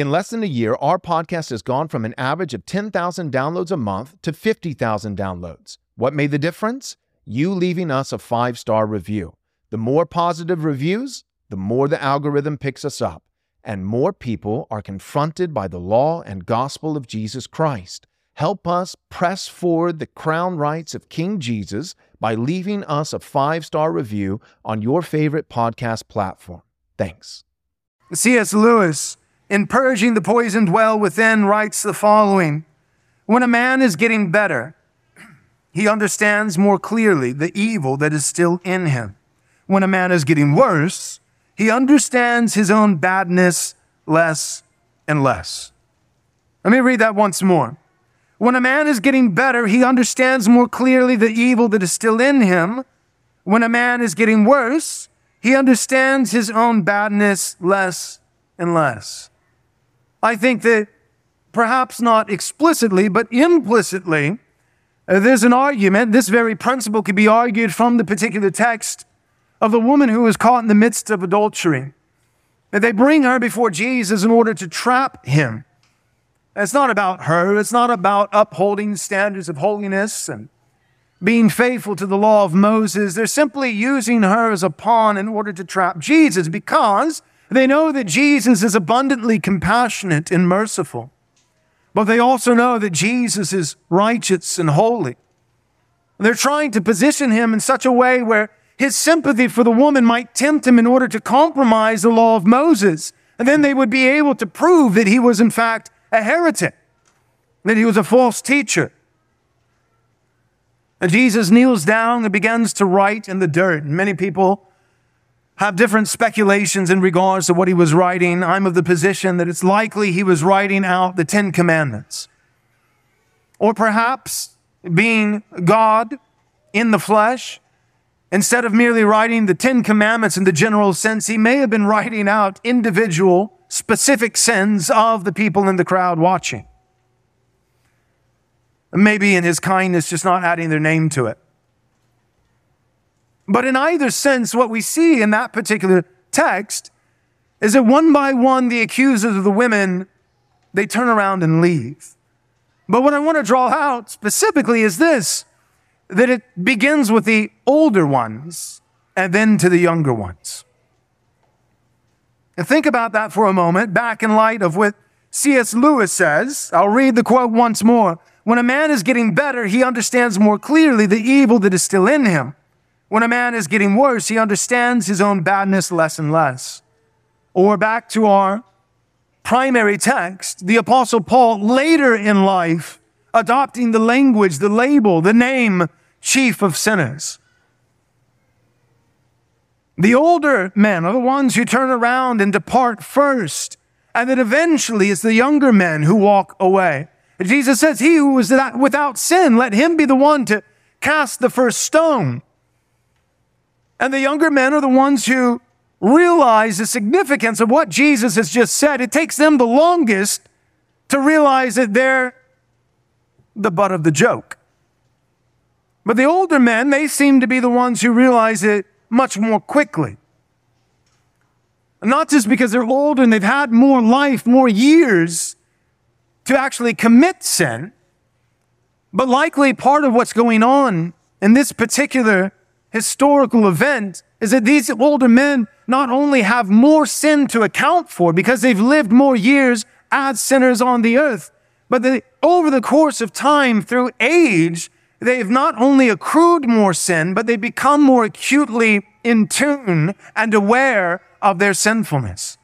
In less than a year, our podcast has gone from an average of 10,000 downloads a month to 50,000 downloads. What made the difference? You leaving us a five star review. The more positive reviews, the more the algorithm picks us up, and more people are confronted by the law and gospel of Jesus Christ. Help us press forward the crown rights of King Jesus by leaving us a five star review on your favorite podcast platform. Thanks. C.S. Lewis, in Purging the Poisoned Well Within, writes the following When a man is getting better, he understands more clearly the evil that is still in him. When a man is getting worse, he understands his own badness less and less. Let me read that once more. When a man is getting better, he understands more clearly the evil that is still in him. When a man is getting worse, he understands his own badness less and less. I think that perhaps not explicitly, but implicitly, uh, there's an argument, this very principle could be argued from the particular text of the woman who was caught in the midst of adultery. That they bring her before Jesus in order to trap him. It's not about her, it's not about upholding standards of holiness and being faithful to the law of Moses. They're simply using her as a pawn in order to trap Jesus because they know that Jesus is abundantly compassionate and merciful. But they also know that Jesus is righteous and holy. They're trying to position him in such a way where his sympathy for the woman might tempt him in order to compromise the law of Moses. And then they would be able to prove that he was, in fact, a heretic, that he was a false teacher. And Jesus kneels down and begins to write in the dirt. And many people have different speculations in regards to what he was writing. I'm of the position that it's likely he was writing out the Ten Commandments. Or perhaps being God in the flesh, instead of merely writing the Ten Commandments in the general sense, he may have been writing out individual, specific sins of the people in the crowd watching. Maybe in his kindness, just not adding their name to it. But in either sense, what we see in that particular text is that one by one, the accusers of the women, they turn around and leave. But what I want to draw out specifically is this that it begins with the older ones and then to the younger ones. And think about that for a moment, back in light of what C.S. Lewis says. I'll read the quote once more. When a man is getting better, he understands more clearly the evil that is still in him. When a man is getting worse, he understands his own badness less and less. Or back to our primary text, the Apostle Paul later in life adopting the language, the label, the name chief of sinners. The older men are the ones who turn around and depart first, and then eventually it's the younger men who walk away. Jesus says, He who is without sin, let him be the one to cast the first stone. And the younger men are the ones who realize the significance of what Jesus has just said. It takes them the longest to realize that they're the butt of the joke. But the older men, they seem to be the ones who realize it much more quickly. Not just because they're older and they've had more life, more years to actually commit sin, but likely part of what's going on in this particular historical event is that these older men not only have more sin to account for because they've lived more years as sinners on the earth, but they, over the course of time through age, they've not only accrued more sin, but they become more acutely in tune and aware of their sinfulness.